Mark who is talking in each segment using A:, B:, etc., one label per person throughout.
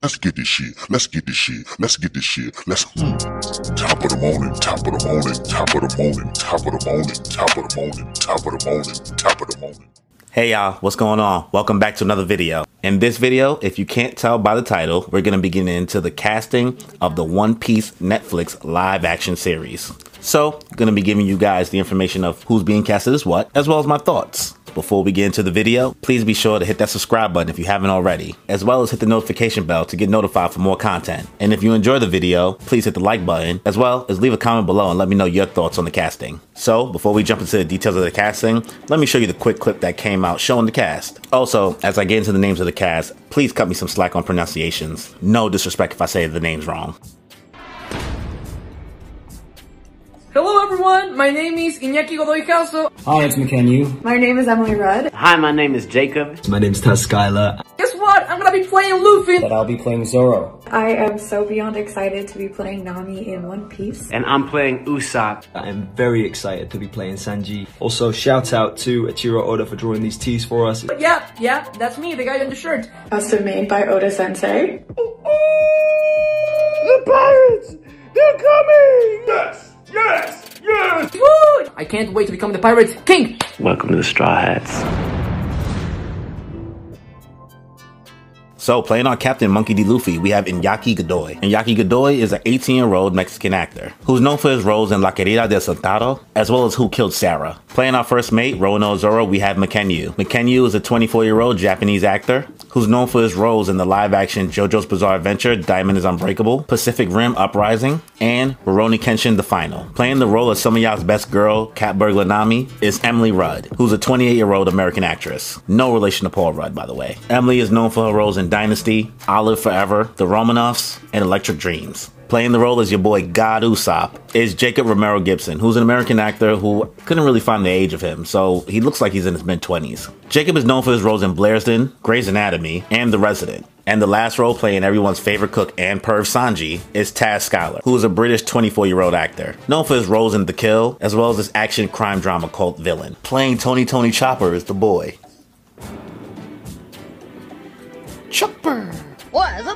A: Let's get this shit. Let's get this shit. Let's get this shit. Let's mm. top of the morning, top of the morning, top of the morning, top of the morning, top of the morning, top of the morning, top of the morning.
B: Hey y'all, what's going on? Welcome back to another video. In this video, if you can't tell by the title, we're going to be getting into the casting of the One Piece Netflix live action series. So, going to be giving you guys the information of who's being casted as what, as well as my thoughts. Before we get into the video, please be sure to hit that subscribe button if you haven't already, as well as hit the notification bell to get notified for more content. And if you enjoy the video, please hit the like button, as well as leave a comment below and let me know your thoughts on the casting. So, before we jump into the details of the casting, let me show you the quick clip that came out showing the cast. Also, as I get into the names of the cast, please cut me some slack on pronunciations. No disrespect if I say the names wrong.
C: Everyone, my name is Iñaki Godoy Calso.
D: Hi, it's Mackenyu.
E: My name is Emily Rudd.
F: Hi, my name is Jacob.
G: My name's Taz Skylar.
C: Guess what? I'm gonna be playing Luffy.
D: But I'll be playing Zoro.
E: I am so beyond excited to be playing Nami in One Piece.
F: And I'm playing Usopp.
G: I am very excited to be playing Sanji. Also, shout out to Eiichiro Oda for drawing these tees for us.
C: Yeah, yeah, that's me, the guy in the shirt.
E: Custom made by Oda Sensei.
H: The pirates! They're coming! Yes! Yes! Yes!
C: Woo! I can't wait to become the pirate king.
F: Welcome to the Straw Hats.
B: So, playing on Captain Monkey D. Luffy, we have Iñaki Godoy. Iñaki Godoy is an 18 year old Mexican actor who's known for his roles in La Querida del Soldado, as well as Who Killed Sara. Playing our first mate, Roronoa Zoro, we have Mackenyu. Mackenyu is a 24 year old Japanese actor who's known for his roles in the live action JoJo's Bizarre Adventure, Diamond is Unbreakable, Pacific Rim Uprising, and Rurouni Kenshin The Final. Playing the role of of best girl, cat burglar Nami, is Emily Rudd, who's a 28 year old American actress. No relation to Paul Rudd, by the way. Emily is known for her roles in Dynasty, Olive Forever, The Romanovs, and Electric Dreams. Playing the role as your boy God Usopp is Jacob Romero Gibson, who's an American actor who couldn't really find the age of him, so he looks like he's in his mid 20s. Jacob is known for his roles in Blairsden, Grey's Anatomy, and The Resident. And the last role playing everyone's favorite cook and perv Sanji is Taz Skylar, who is a British 24 year old actor, known for his roles in The Kill, as well as his action crime drama cult Villain. Playing Tony Tony Chopper is the boy. Chopper!
I: What is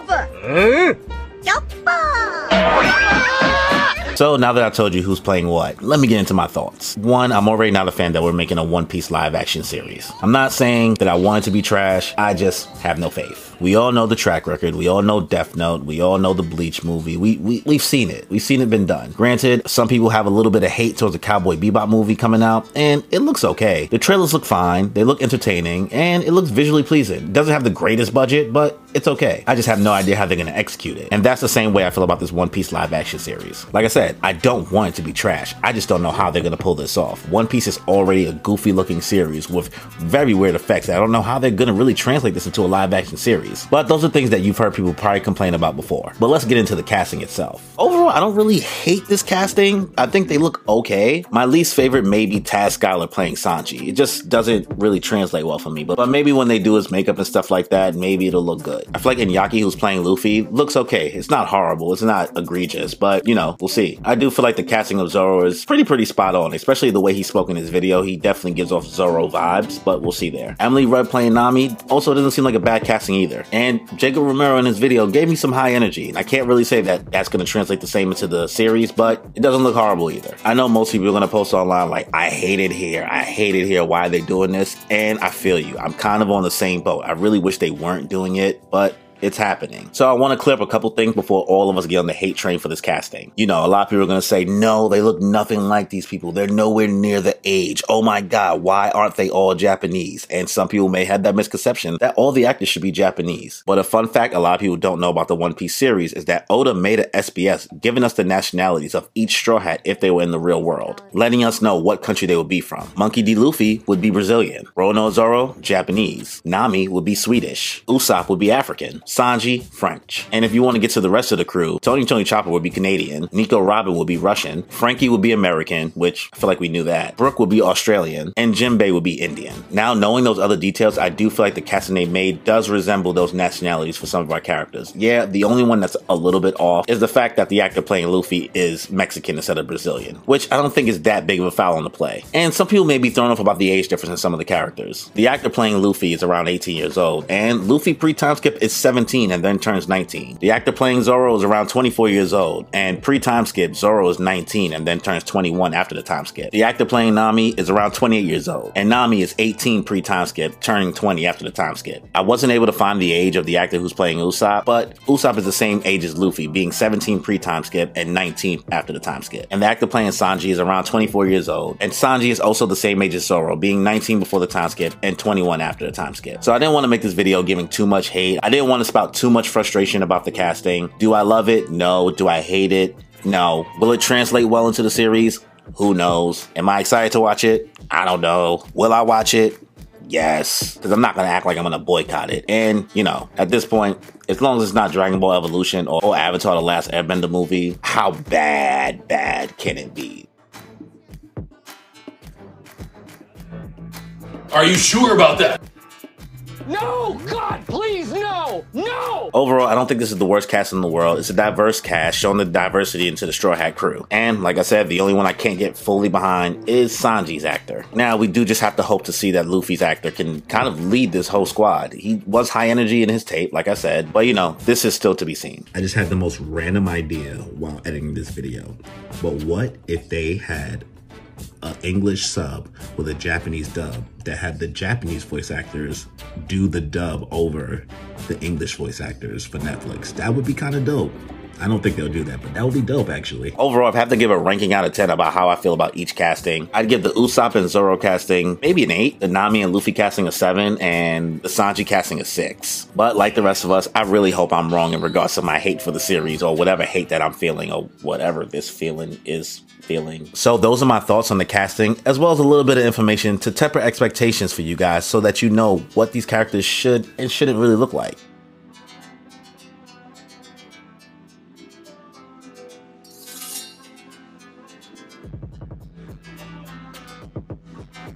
B: So now that I told you who's playing what, let me get into my thoughts. One, I'm already not a fan that we're making a One Piece live action series. I'm not saying that I want it to be trash, I just have no faith. We all know the track record, we all know Death Note, we all know the Bleach movie. We, we we've seen it. We've seen it been done. Granted, some people have a little bit of hate towards the Cowboy Bebop movie coming out, and it looks okay. The trailers look fine, they look entertaining, and it looks visually pleasing. It doesn't have the greatest budget, but it's okay. I just have no idea how they're gonna execute it. And that's the same way I feel about this One Piece live action series. Like I said, I don't want it to be trash. I just don't know how they're gonna pull this off. One Piece is already a goofy looking series with very weird effects. I don't know how they're gonna really translate this into a live action series. But those are things that you've heard people probably complain about before. But let's get into the casting itself. Overall, I don't really hate this casting. I think they look okay. My least favorite may be Taz Skylar playing Sanji. It just doesn't really translate well for me. But, but maybe when they do his makeup and stuff like that, maybe it'll look good. I feel like Iñaki, who's playing Luffy, looks okay. It's not horrible. It's not egregious, but you know, we'll see. I do feel like the casting of Zoro is pretty, pretty spot on, especially the way he spoke in his video. He definitely gives off Zoro vibes, but we'll see there. Emily Rudd playing Nami also doesn't seem like a bad casting either. And Jacob Romero in his video gave me some high energy, and I can't really say that that's going to translate the same into the series, but it doesn't look horrible either. I know most people are going to post online like, I hate it here, I hate it here, why are they doing this? And I feel you. I'm kind of on the same boat. I really wish they weren't doing it, but it's happening. So I want to clear up a couple things before all of us get on the hate train for this casting. You know, a lot of people are going to say, no, they look nothing like these people. They're nowhere near the age. Oh my God, why aren't they all Japanese? And some people may have that misconception that all the actors should be Japanese. But a fun fact a lot of people don't know about the One Piece series is that Oda made an SBS giving us the nationalities of each Straw Hat if they were in the real world, letting us know what country they would be from. Monkey D. Luffy would be Brazilian. Roronoa Zoro, Japanese. Nami would be Swedish. Usopp would be African. Sanji, French. And if you want to get to the rest of the crew, Tony Tony Chopper would be Canadian, Nico Robin would be Russian, Franky would be American, which I feel like we knew that, Brook would be Australian, and Jinbei would be Indian. Now, knowing those other details, I do feel like the casting they made does resemble those nationalities for some of our characters. Yeah, the only one that's a little bit off is the fact that the actor playing Luffy is Mexican instead of Brazilian, which I don't think is that big of a foul on the play. And some people may be thrown off about the age difference in some of the characters. The actor playing Luffy is around 18 years old, and Luffy pre time skip is 17 17 and then turns 19. The actor playing Zoro is around 24 years old, and pre time skip, Zoro is 19 and then turns 21 after the time skip. The actor playing Nami is around 28 years old, and Nami is 18 pre time skip, turning 20 after the time skip. I wasn't able to find the age of the actor who's playing Usopp, but Usopp is the same age as Luffy, being 17 pre time skip and 19 after the time skip. And the actor playing Sanji is around 24 years old, and Sanji is also the same age as Zoro, being 19 before the time skip and 21 after the time skip. So I didn't want to make this video giving too much hate. I didn't want to spout too much frustration about the casting. Do I love it? No. Do I hate it? No. Will it translate well into the series? Who knows? Am I excited to watch it? I don't know. Will I watch it? Yes. Because I'm not going to act like I'm going to boycott it. And, you know, at this point, as long as it's not Dragon Ball Evolution or, or Avatar The Last Airbender movie, how bad, bad can it be?
H: Are you sure about that?
B: Overall, I don't think this is the worst cast in the world. It's a diverse cast, showing the diversity into the Straw Hat crew. And like I said, the only one I can't get fully behind is Sanji's actor. Now, we do just have to hope to see that Luffy's actor can kind of lead this whole squad. He was high energy in his tape, like I said, but you know, this is still to be seen. I just had the most random idea while editing this video. But what if they had an English sub with a Japanese dub that had the Japanese voice actors do the dub over the English voice actors for Netflix. That would be kind of dope. I don't think they'll do that, but that would be dope actually. Overall, I have to give a ranking out of 10 about how I feel about each casting, I'd give the Usopp and Zoro casting maybe an 8, the Nami and Luffy casting a 7, and the Sanji casting a 6. But like the rest of us, I really hope I'm wrong in regards to my hate for the series or whatever hate that I'm feeling or whatever this feeling is feeling. So those are my thoughts on the casting, as well as a little bit of information to temper expectations for you guys so that you know what these characters should and shouldn't really look like.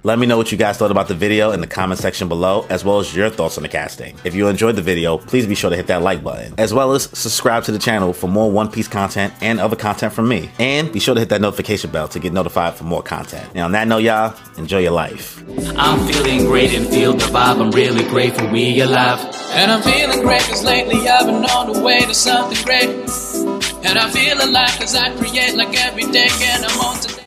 B: Let me know what you guys thought about the video in the comment section below, as well as your thoughts on the casting. If you enjoyed the video, please be sure to hit that like button, as well as subscribe to the channel for more One Piece content and other content from me. And be sure to hit that notification bell to get notified for more content. Now, on that note, y'all, enjoy your life.
J: I'm feeling great and feel the vibe. I'm really grateful we alive.
K: And I'm feeling great cause lately I've been on the way to something great. And I feel alive cause I create like every day and I'm on to